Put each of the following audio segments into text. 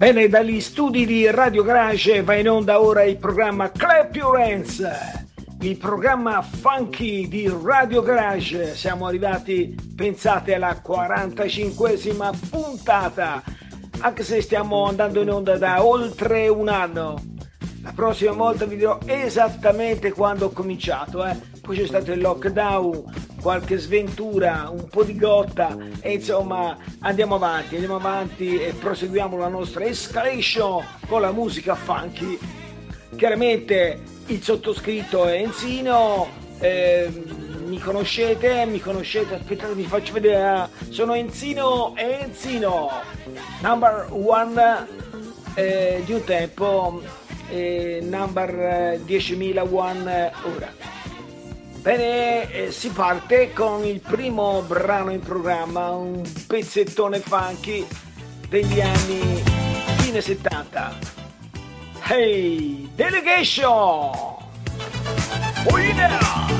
Bene, dagli studi di Radio Garage va in onda ora il programma Clap Your Hands, il programma funky di Radio Garage. Siamo arrivati, pensate, alla 45esima puntata, anche se stiamo andando in onda da oltre un anno. La prossima volta vi dirò esattamente quando ho cominciato, eh. Poi c'è stato il lockdown, qualche sventura, un po' di gotta e insomma andiamo avanti, andiamo avanti e proseguiamo la nostra escalation con la musica funky. Chiaramente il sottoscritto è Enzino, ehm, mi conoscete, mi conoscete, aspettate vi faccio vedere, ah, sono Enzino e Enzino, number one eh, di un tempo, eh, number eh, 10.001 ora. Bene, eh, si parte con il primo brano in programma, un pezzettone funky degli anni fine 70. Hey, Delegation! Oh yeah!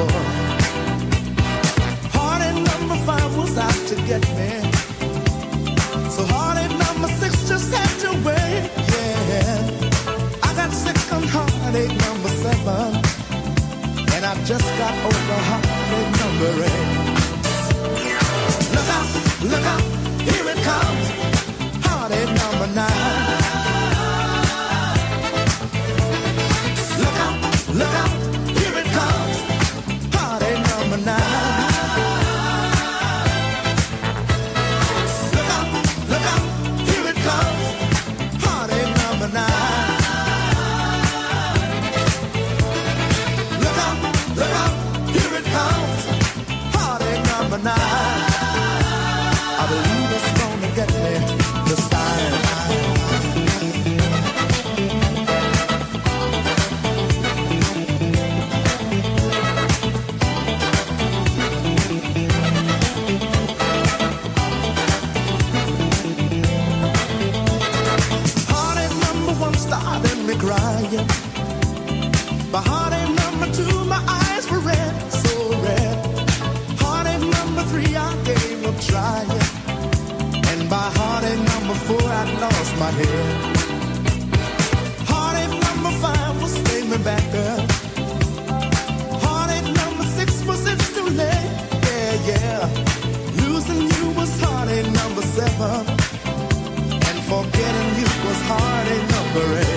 Heartache trying. And by heartache number four, I lost my head. Heartache number five was taking me back, girl. Heartache number six was it's too late, yeah, yeah. Losing you was heartache number seven. And forgetting you was hard parade. Look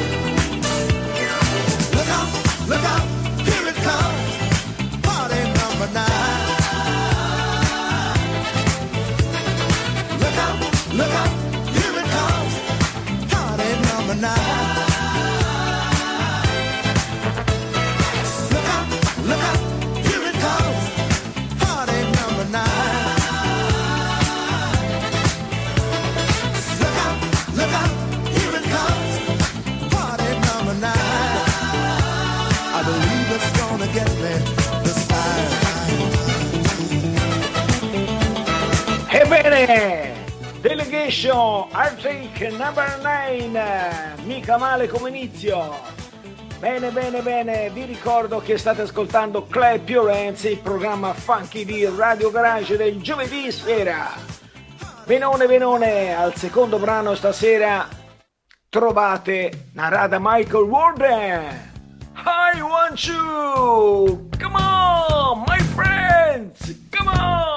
Delegation Arctic Number 9, mica male come inizio. Bene, bene, bene, vi ricordo che state ascoltando Your Hands, il programma funky di Radio Garage del giovedì sera. Benone, benone, al secondo brano stasera trovate narrata Michael Warden. I want you! Come on, my friends! Come on!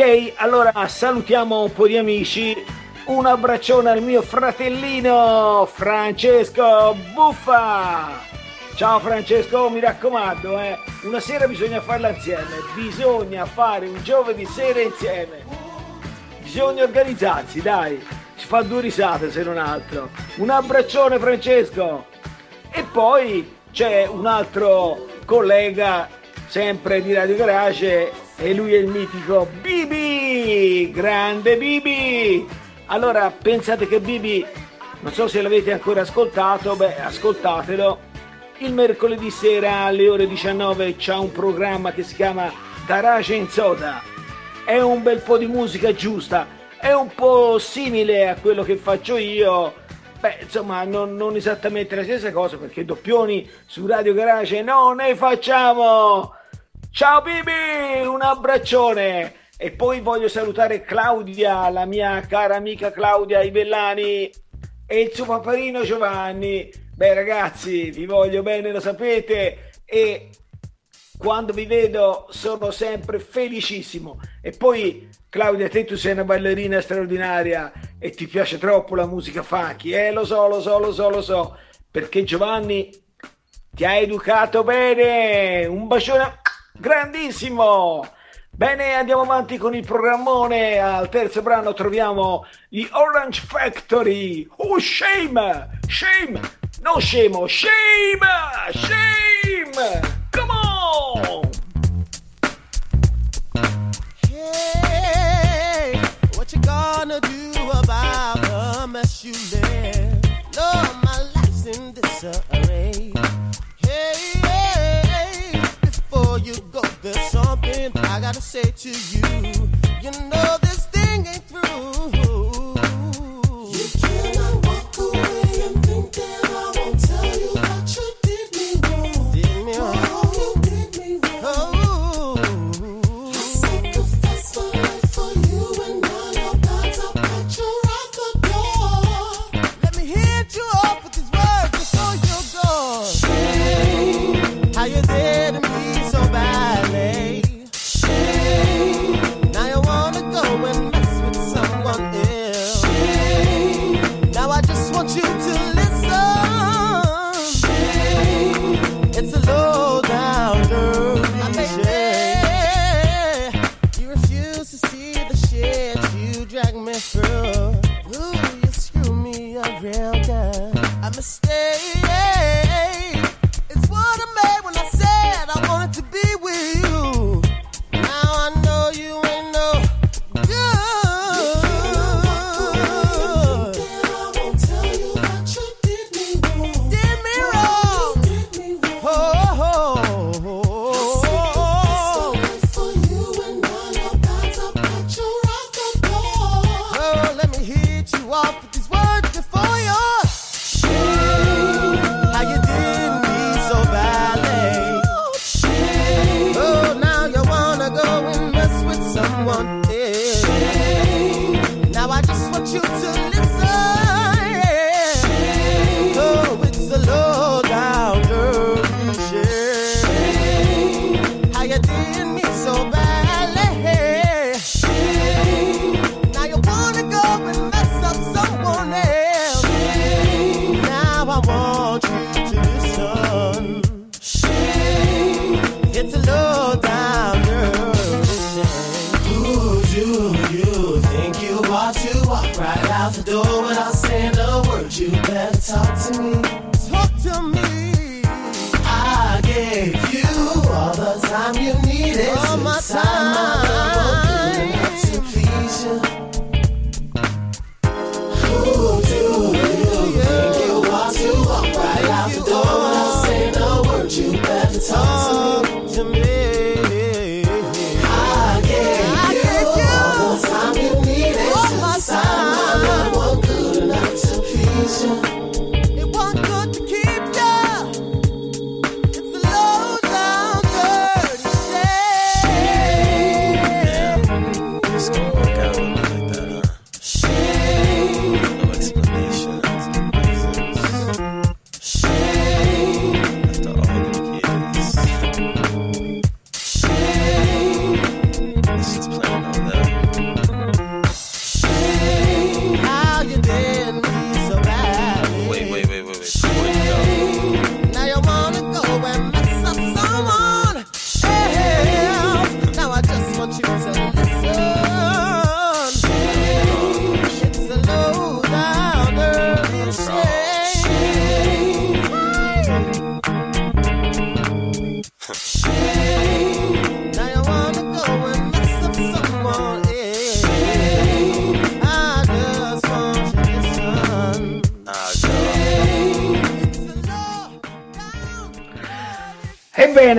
Ok, allora salutiamo un po' di amici. Un abbraccione al mio fratellino Francesco Buffa. Ciao Francesco, mi raccomando, eh, una sera bisogna farla insieme, bisogna fare un giovedì sera insieme. Bisogna organizzarsi, dai. Ci fa due risate se non altro. Un abbraccione Francesco! E poi c'è un altro collega, sempre di Radio Garage, e lui è il mitico Bibi! Grande Bibi! Allora, pensate che Bibi, non so se l'avete ancora ascoltato, beh, ascoltatelo. Il mercoledì sera alle ore 19 c'è un programma che si chiama Garage in Soda. È un bel po' di musica giusta, è un po' simile a quello che faccio io. Beh, insomma, non, non esattamente la stessa cosa perché doppioni su Radio Garage non ne facciamo! Ciao Bibi, un abbraccione! E poi voglio salutare Claudia, la mia cara amica Claudia Ivellani e il suo paparino Giovanni. Beh ragazzi, vi voglio bene, lo sapete e quando vi vedo sono sempre felicissimo. E poi Claudia, te tu sei una ballerina straordinaria e ti piace troppo la musica funky, eh lo so, lo so, lo so, lo so, perché Giovanni ti ha educato bene. Un bacione grandissimo. Bene, andiamo avanti con il programmone. Al terzo brano troviamo gli Orange Factory. Oh, shame! Shame! No scemo, shame! Shame! Come on! Hey, what you gonna do about the mess you left? Lord, my life's in disarray. There's something I gotta say to you. You know this thing ain't through. You cannot walk away and think that yeah.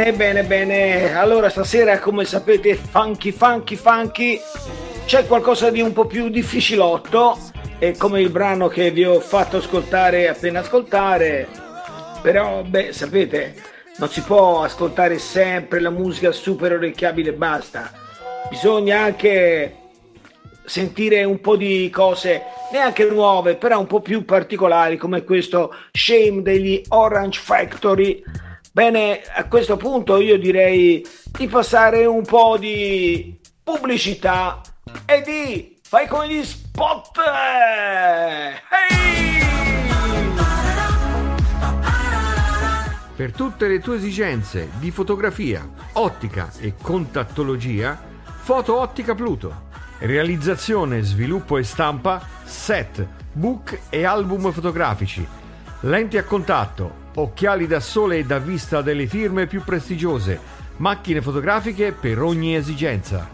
Ebbene, ebbene. Allora stasera, come sapete, funky, funky, funky. C'è qualcosa di un po' più difficilotto. E come il brano che vi ho fatto ascoltare appena ascoltare. Però, beh, sapete, non si può ascoltare sempre la musica super orecchiabile e basta. Bisogna anche sentire un po' di cose neanche nuove, però un po' più particolari, come questo Shame degli Orange Factory. Bene, a questo punto io direi di passare un po' di pubblicità e di fai con gli spot. Ehi! Per tutte le tue esigenze di fotografia, ottica e contattologia, Foto Ottica Pluto. Realizzazione, sviluppo e stampa, set, book e album fotografici. Lenti a contatto, occhiali da sole e da vista delle firme più prestigiose, macchine fotografiche per ogni esigenza.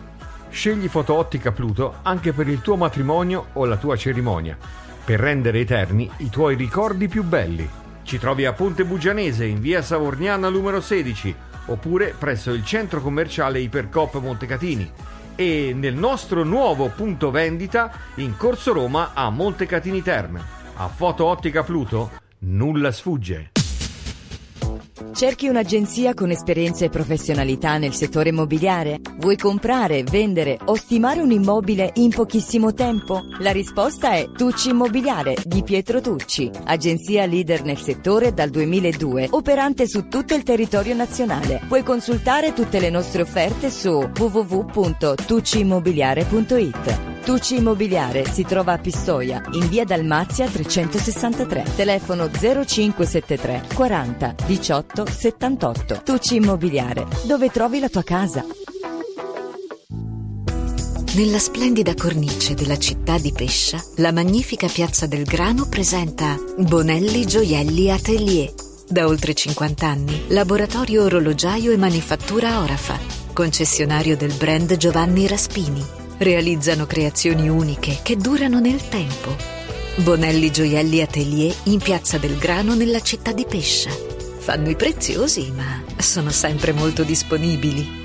Scegli Foto Ottica Pluto anche per il tuo matrimonio o la tua cerimonia, per rendere eterni i tuoi ricordi più belli. Ci trovi a Ponte Bugianese in via Savorniana numero 16 oppure presso il centro commerciale Ipercop Montecatini e nel nostro nuovo punto vendita in Corso Roma a Montecatini Terme. A Foto Ottica Pluto nulla sfugge. Cerchi un'agenzia con esperienza e professionalità nel settore immobiliare? Vuoi comprare, vendere o stimare un immobile in pochissimo tempo? La risposta è Tucci Immobiliare di Pietro Tucci, agenzia leader nel settore dal 2002, operante su tutto il territorio nazionale. Puoi consultare tutte le nostre offerte su www.tucciimmobiliare.it. Tucci Immobiliare si trova a Pistoia, in via Dalmazia 363. Telefono 0573 40 18 78. Tucci Immobiliare, dove trovi la tua casa. Nella splendida cornice della città di Pescia, la magnifica Piazza del Grano presenta Bonelli Gioielli Atelier. Da oltre 50 anni, laboratorio orologiaio e manifattura Orafa, concessionario del brand Giovanni Raspini. Realizzano creazioni uniche che durano nel tempo. Bonelli Gioielli Atelier in Piazza del Grano nella città di Pescia. Fanno i preziosi, ma sono sempre molto disponibili.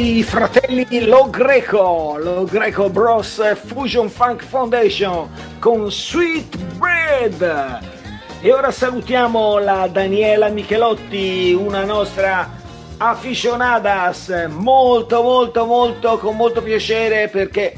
I fratelli Lo Greco, Lo Greco Bros Fusion Funk Foundation con Sweet Bread. E ora salutiamo la Daniela Michelotti, una nostra aficionadas, molto molto molto con molto piacere perché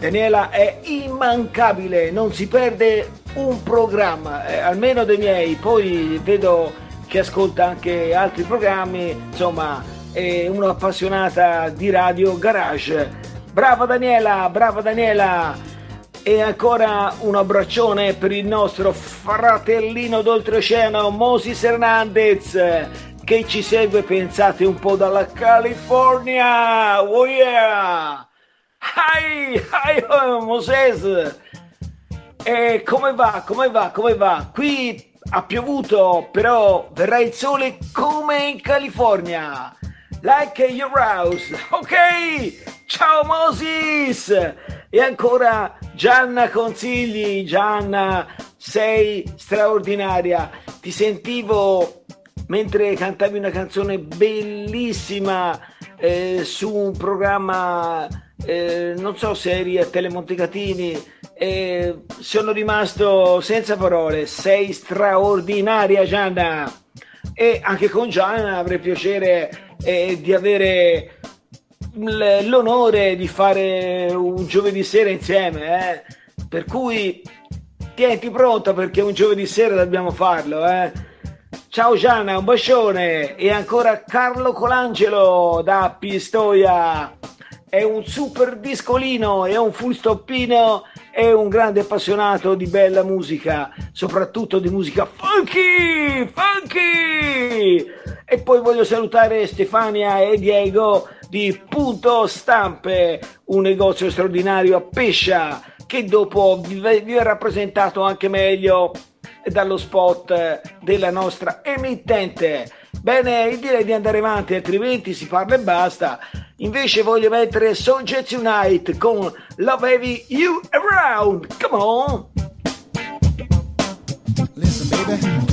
Daniela è immancabile, non si perde un programma, eh, almeno dei miei, poi vedo che ascolta anche altri programmi, insomma è un'appassionata di radio garage. Brava Daniela, brava Daniela! E ancora un abbraccione per il nostro fratellino d'oltreoceano Moses Hernandez che ci segue, pensate un po' dalla California! Oh yeah! Hi, hi, oh, Moses! E come va, come va, come va? Qui ha piovuto, però verrà il sole come in California. Like your house. Ok, ciao Moses! E ancora Gianna Consigli, Gianna, sei straordinaria. Ti sentivo mentre cantavi una canzone bellissima eh, su un programma, eh, non so se eri a Telemonticatini, e sono rimasto senza parole. Sei straordinaria, Gianna. E anche con Gianna avrei piacere eh, di avere l'onore di fare un giovedì sera insieme. eh. Per cui tienti pronta perché un giovedì sera dobbiamo farlo. Eh. Ciao Gianna, un bacione. E ancora Carlo Colangelo da Pistoia. È un super discolino, è un fustoppino, è un grande appassionato di bella musica, soprattutto di musica funky, funky! E poi voglio salutare Stefania e Diego di Punto Stampe, un negozio straordinario a Pescia, che dopo vi verrà presentato anche meglio dallo spot della nostra emittente. Bene, direi di andare avanti, altrimenti si parla e basta. Invece voglio mettere Soldiers Unite con Love Heavy You Around. Come on! Listen, baby.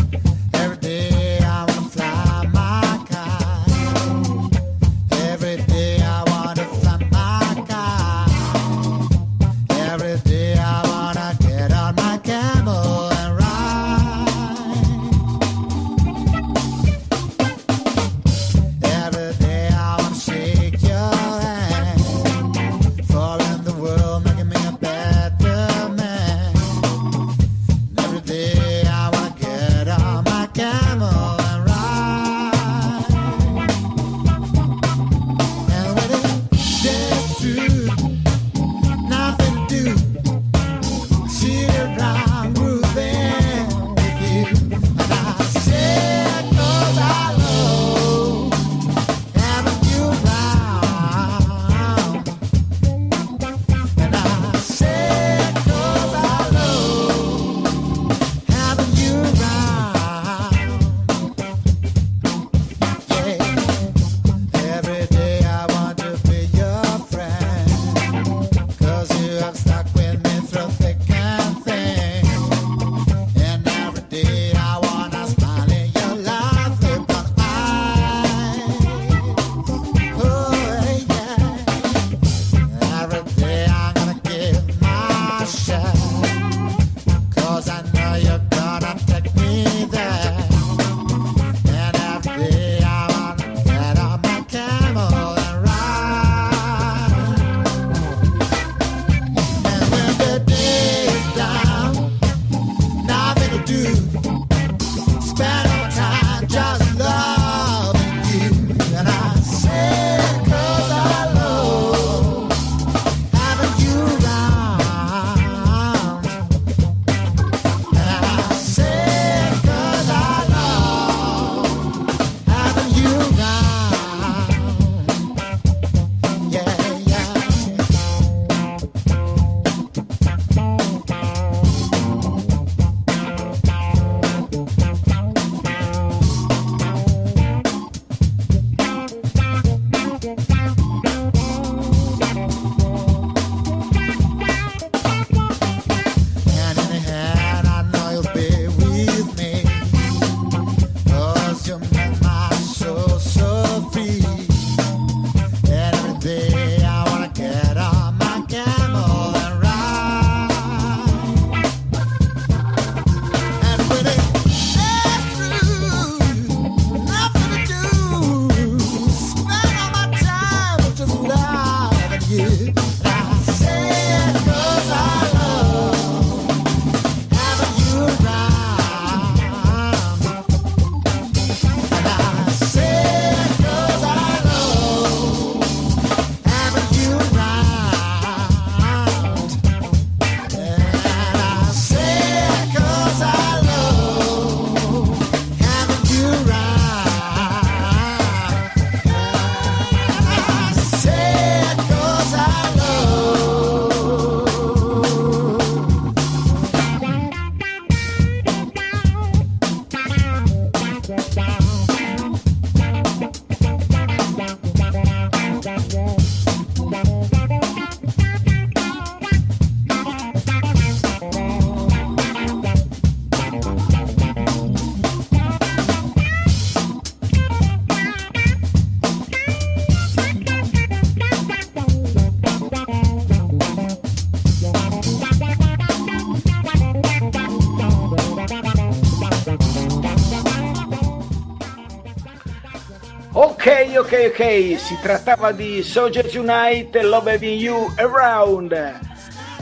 Ok, ok, si trattava di Soldiers Unite, Love Having You Around.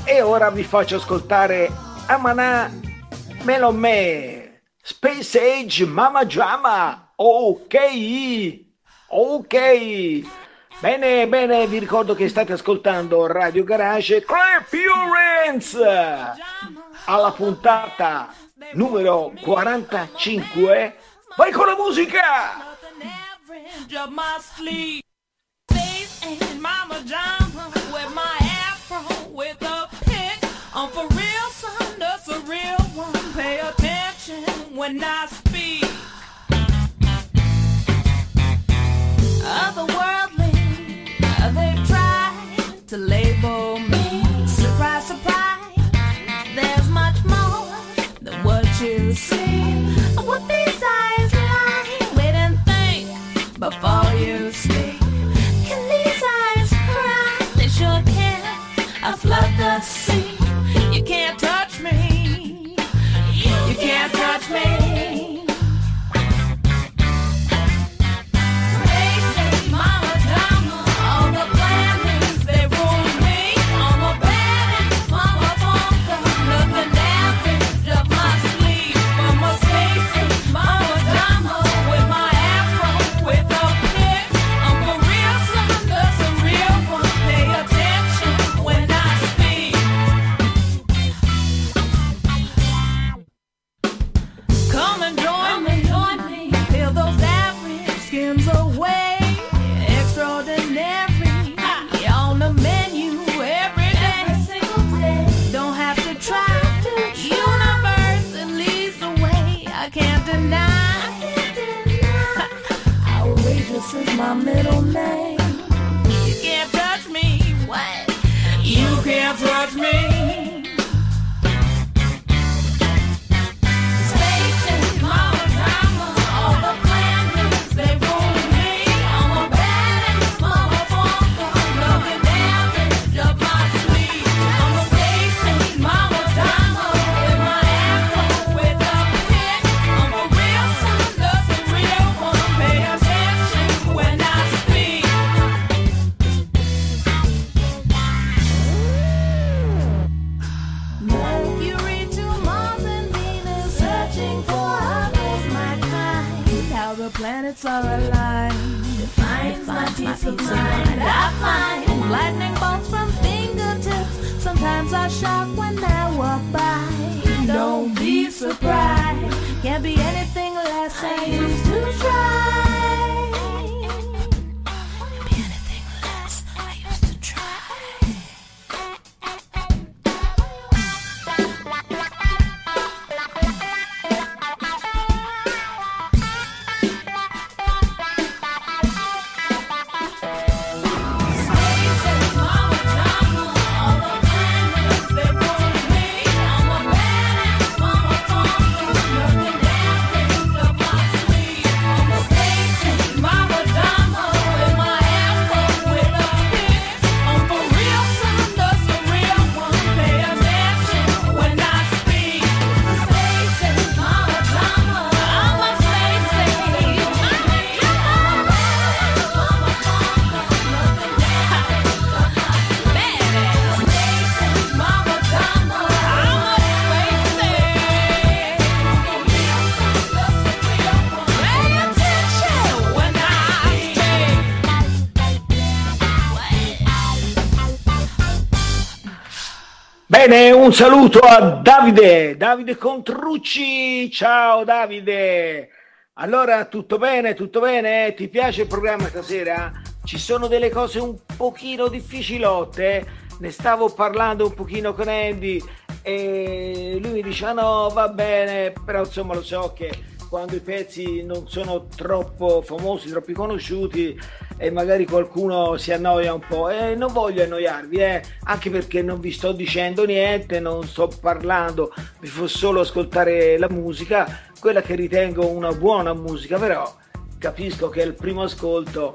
E ora vi faccio ascoltare Amana Melon Me, Space Age Mama Jama. Ok, ok. Bene, bene, vi ricordo che state ascoltando Radio Garage Clap Hands alla puntata numero 45. Vai con la musica! Of my sleeve. Face and with my afro with a. I'm for real, son, real one. Pay attention when I speak. Otherworldly, they've tried to label me. Surprise, surprise, there's much more than what you see. What these eyes You can't touch me. Bene, un saluto a Davide, Davide Contrucci. Ciao Davide. Allora, tutto bene? Tutto bene? Ti piace il programma stasera? Ci sono delle cose un pochino difficilotte. Ne stavo parlando un pochino con Andy e lui mi dice: "Ah no, va bene, però insomma lo so che quando i pezzi non sono troppo famosi, troppo conosciuti e magari qualcuno si annoia un po' e non voglio annoiarvi, eh, anche perché non vi sto dicendo niente, non sto parlando, vi fa solo ascoltare la musica, quella che ritengo una buona musica, però capisco che è il primo ascolto.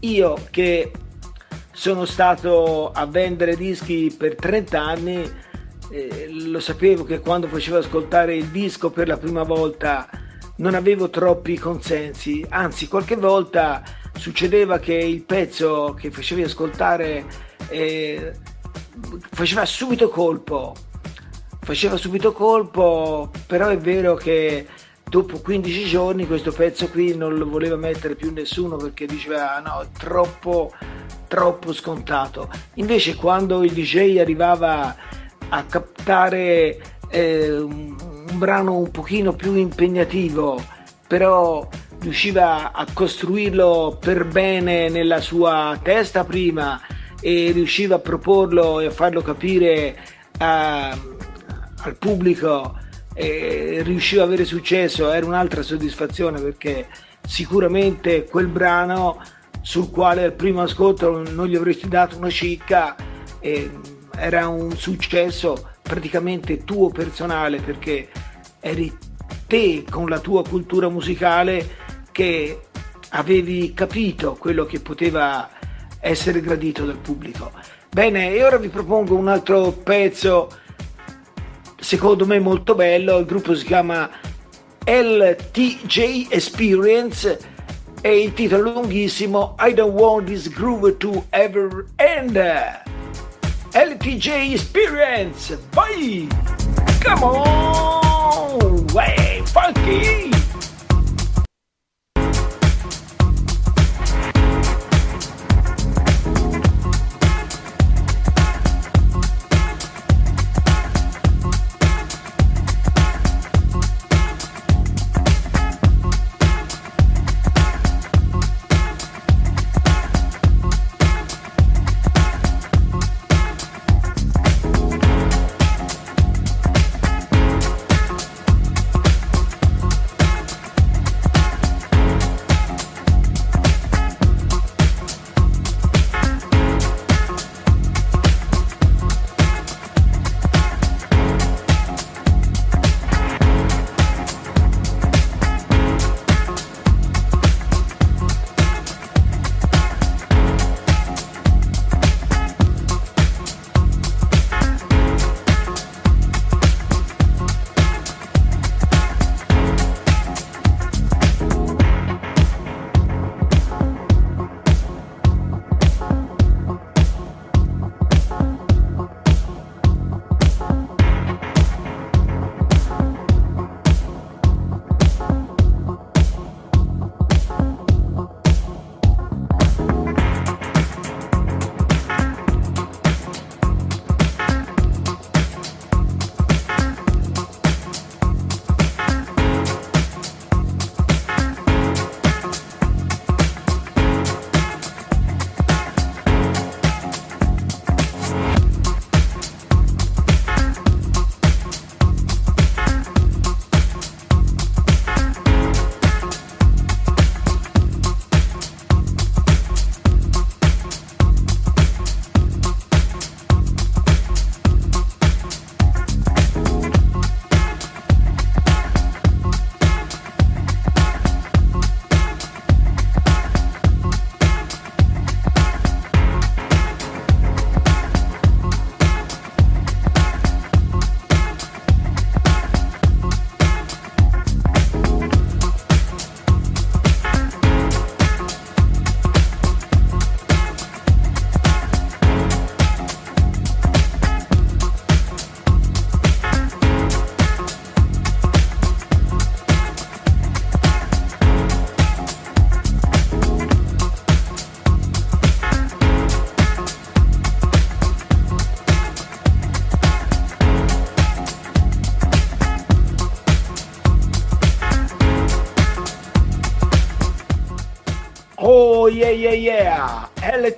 Io che sono stato a vendere dischi per 30 anni, eh, lo sapevo che quando facevo ascoltare il disco per la prima volta non avevo troppi consensi, anzi qualche volta succedeva che il pezzo che facevi ascoltare eh, faceva subito colpo, faceva subito colpo, però è vero che dopo 15 giorni questo pezzo qui non lo voleva mettere più nessuno perché diceva "Ah, no, è troppo, troppo scontato. Invece quando il DJ arrivava a captare eh, brano un pochino più impegnativo, però riusciva a costruirlo per bene nella sua testa prima e riusciva a proporlo e a farlo capire a- al pubblico e riusciva ad avere successo. Era un'altra soddisfazione perché sicuramente quel brano sul quale al primo ascolto non gli avresti dato una cicca eh, era un successo praticamente tuo personale perché eri te con la tua cultura musicale che avevi capito quello che poteva essere gradito dal pubblico. Bene, e ora vi propongo un altro pezzo secondo me molto bello, il gruppo si chiama LTJ Experience e il titolo è lunghissimo I don't want this groove to ever end. LTJ Experience, vai! Come on! Oh way, funky!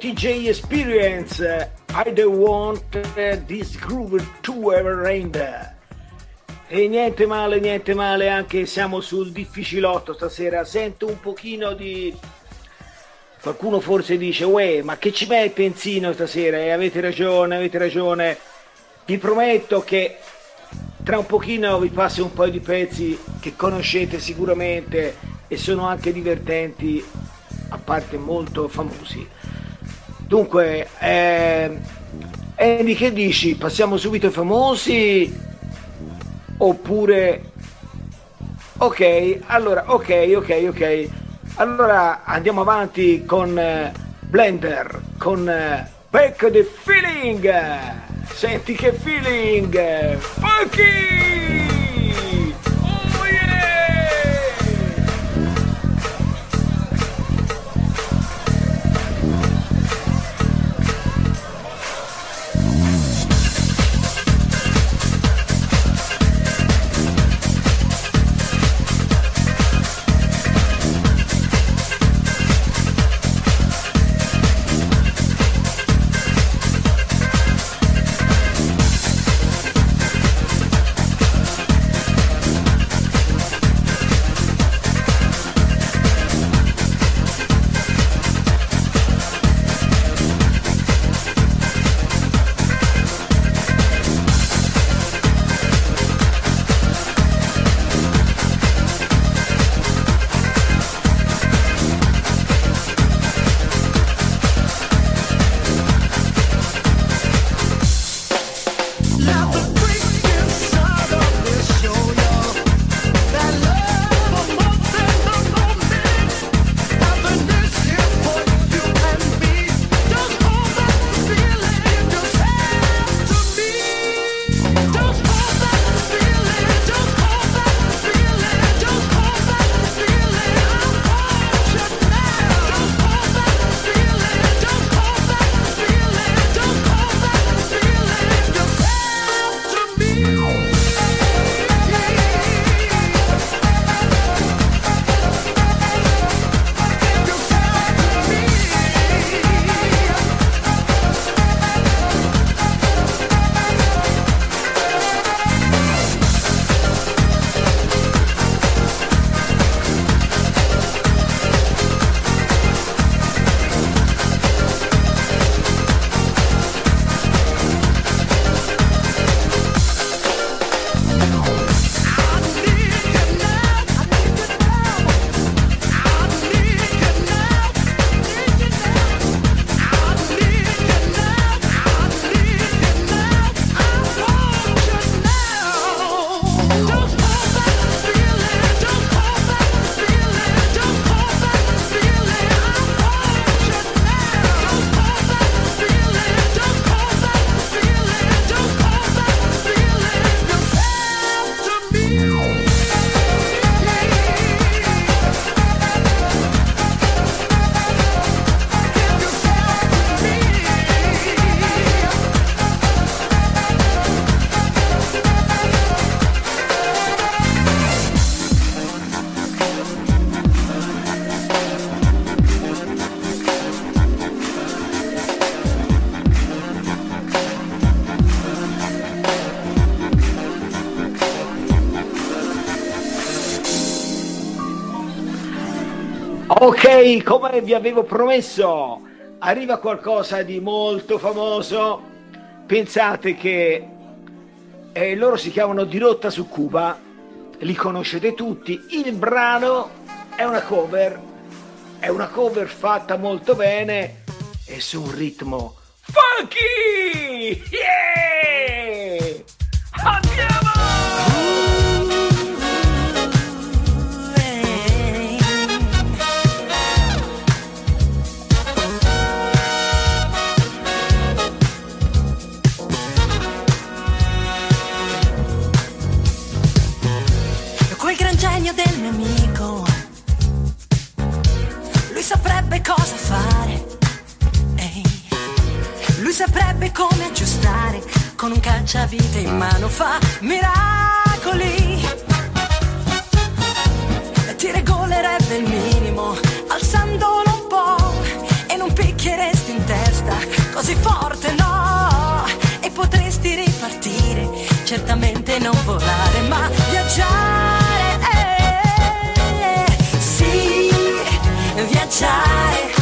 LTJ Experience, I don't want uh, this groove to ever end. E niente male, niente male, anche siamo sul difficilotto stasera, sento un pochino di... Qualcuno forse dice, uè, ma che ci mette Enzino stasera? E avete ragione, avete ragione. Vi prometto che tra un pochino vi passo un po' di pezzi che conoscete sicuramente e sono anche divertenti, a parte molto famosi. Dunque, eh, Andy, che dici? Passiamo subito ai famosi oppure... Ok, allora, ok, ok, ok. Allora andiamo avanti con eh, Blender, con eh, Back the Feeling. Senti che feeling! Funky! Ok, come vi avevo promesso, arriva qualcosa di molto famoso. Pensate che eh, loro si chiamano Dirotta su Cuba, li conoscete tutti. Il brano è una cover, è una cover fatta molto bene e su un ritmo funky! Yeah! Andiamo! Saprebbe come aggiustare. Con un cacciavite in mano fa miracoli. Ti regolerebbe il minimo, alzandolo un po'. E non picchieresti in testa così forte, no. E potresti ripartire, certamente non volare, ma viaggiare. eh, sì, viaggiare.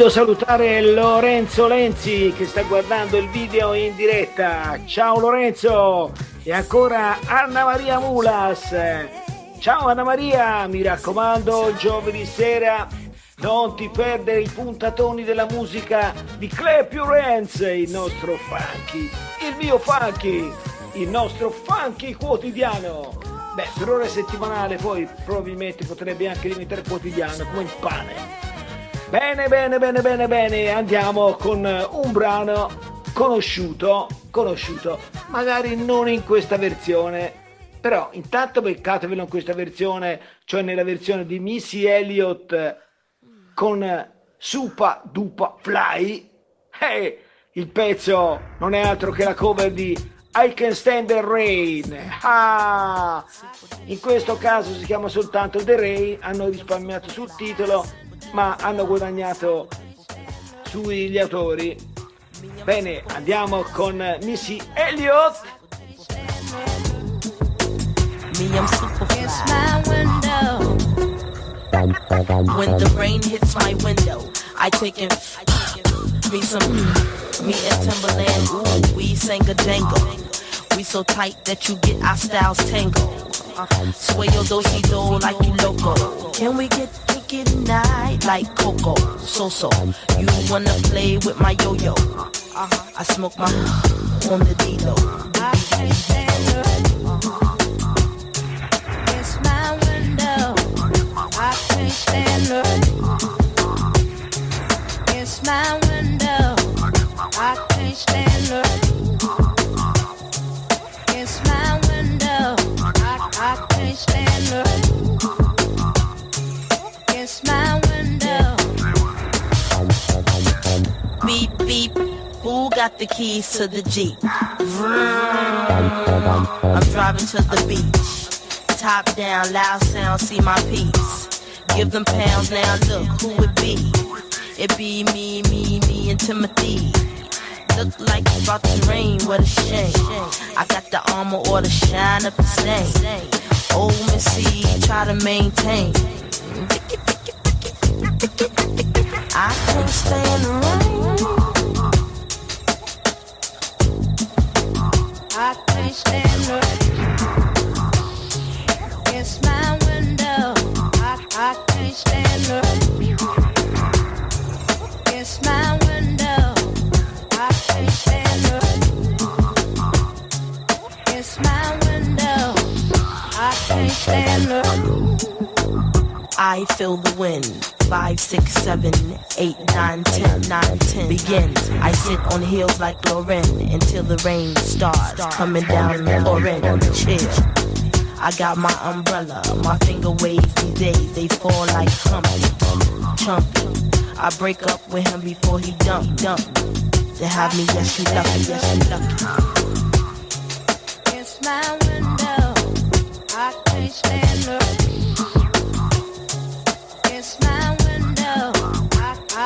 Voglio salutare Lorenzo Lenzi che sta guardando il video in diretta. Ciao Lorenzo! E ancora Anna Maria Mulas. Ciao Anna Maria, mi raccomando, giovedì sera non ti perdere i puntatoni della musica di Your Hands, il nostro funky, il mio funky, il nostro funky quotidiano. Beh, per ora è settimanale, poi probabilmente potrebbe anche diventare quotidiano, come il pane. Bene, bene, bene, bene, bene, andiamo con un brano conosciuto, conosciuto, magari non in questa versione, però intanto beccatevelo in questa versione, cioè nella versione di Missy Elliott con Supa Dupa Fly. Eh, il pezzo non è altro che la cover di I Can Stand the Rain. Ah, in questo caso si chiama soltanto The Rain, hanno risparmiato sul titolo, ma hanno guadagnato sugli autori. Bene, andiamo con Missy Elliott. When the rain hits my window, I take in me some me and Timberland. Ooh, we sang a jangle. We so tight that you get our styles tangled. Sway your do-si do like you loco. Can we get kinky tonight like Coco? So so. You wanna play with my yo-yo? I smoke my on the D-Lo. I can't stand her. It's my window. I can't stand her. It's my window. I can't stand her. It's my window. I, can't stand got the keys to the Jeep? Vroom. I'm driving to the beach. Top down, loud sound, see my piece. Give them pounds now, look who it be. It be me, me, me, and Timothy. Look like it's about to rain, what a shame. I got the armor or the shine up the same. Old Missy, try to maintain. I can't stand the rain. I can't stand. It's my window. I I can't stand. It's my window, I can't stand. It's my window, I can't stand. I feel the wind. Five, six, seven, eight, nine, ten, nine, ten. Begins. I sit on heels like Lauren until the rain starts coming down pouring. Chill. I got my umbrella. My finger waves these days. They fall like Humpty. Chumpy. I break up with him before he dump, dump. To have me, yes, you lucky, yes, you lucky. It's my window. I can't stand her.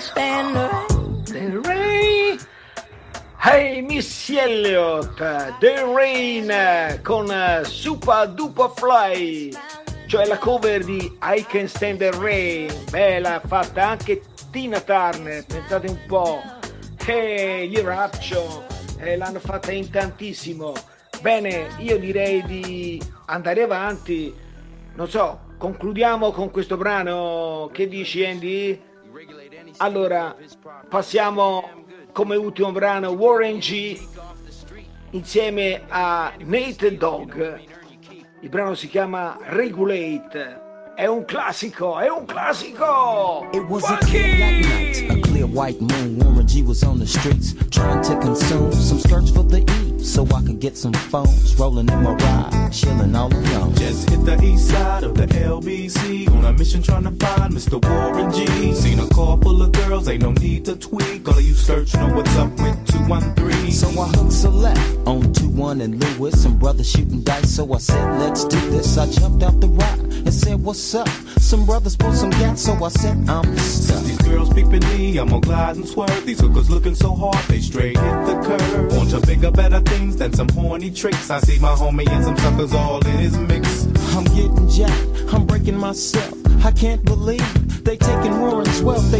Spanner. The Rain. Hey Miss Elliot, The Rain con Super Dupa Fly, cioè la cover di I Can Stand the Rain, bella fatta anche Tina Turner, pensate un po', e gli Raccio eh, l'hanno fatta in tantissimo. Bene, io direi di andare avanti, non so, concludiamo con questo brano, che dici Andy? Allora, passiamo come ultimo brano Warren G insieme a Nate Dogg. Il brano si chiama Regulate. È un classico, è un classico! It was a clear black night, a clear white moon. Warren G was on the streets trying to consume some skirts for the E, so I could get some phones. Rolling in my ride, chilling all alone. Just hit the east side of the LBC on a mission trying to find Mr. Warren G. Seen a car full of girls, ain't no need to tweak. All of you search know what's up with 213. So I hooked select on 2-1 and Lewis. Some brothers shooting dice, so I said, let's do this. I jumped out the rock and said, what's up? Some brothers pulled some gas, so I said, I'm stuck. these girls peeping me, I'm gonna glide and swerve. These hookers looking so hard, they straight hit the curve. Want to bigger, better things than some horny tricks. I see my homie and some suckers all in his mix. I'm getting jacked, I'm breaking myself. I can't believe they taking Warren's wealth. They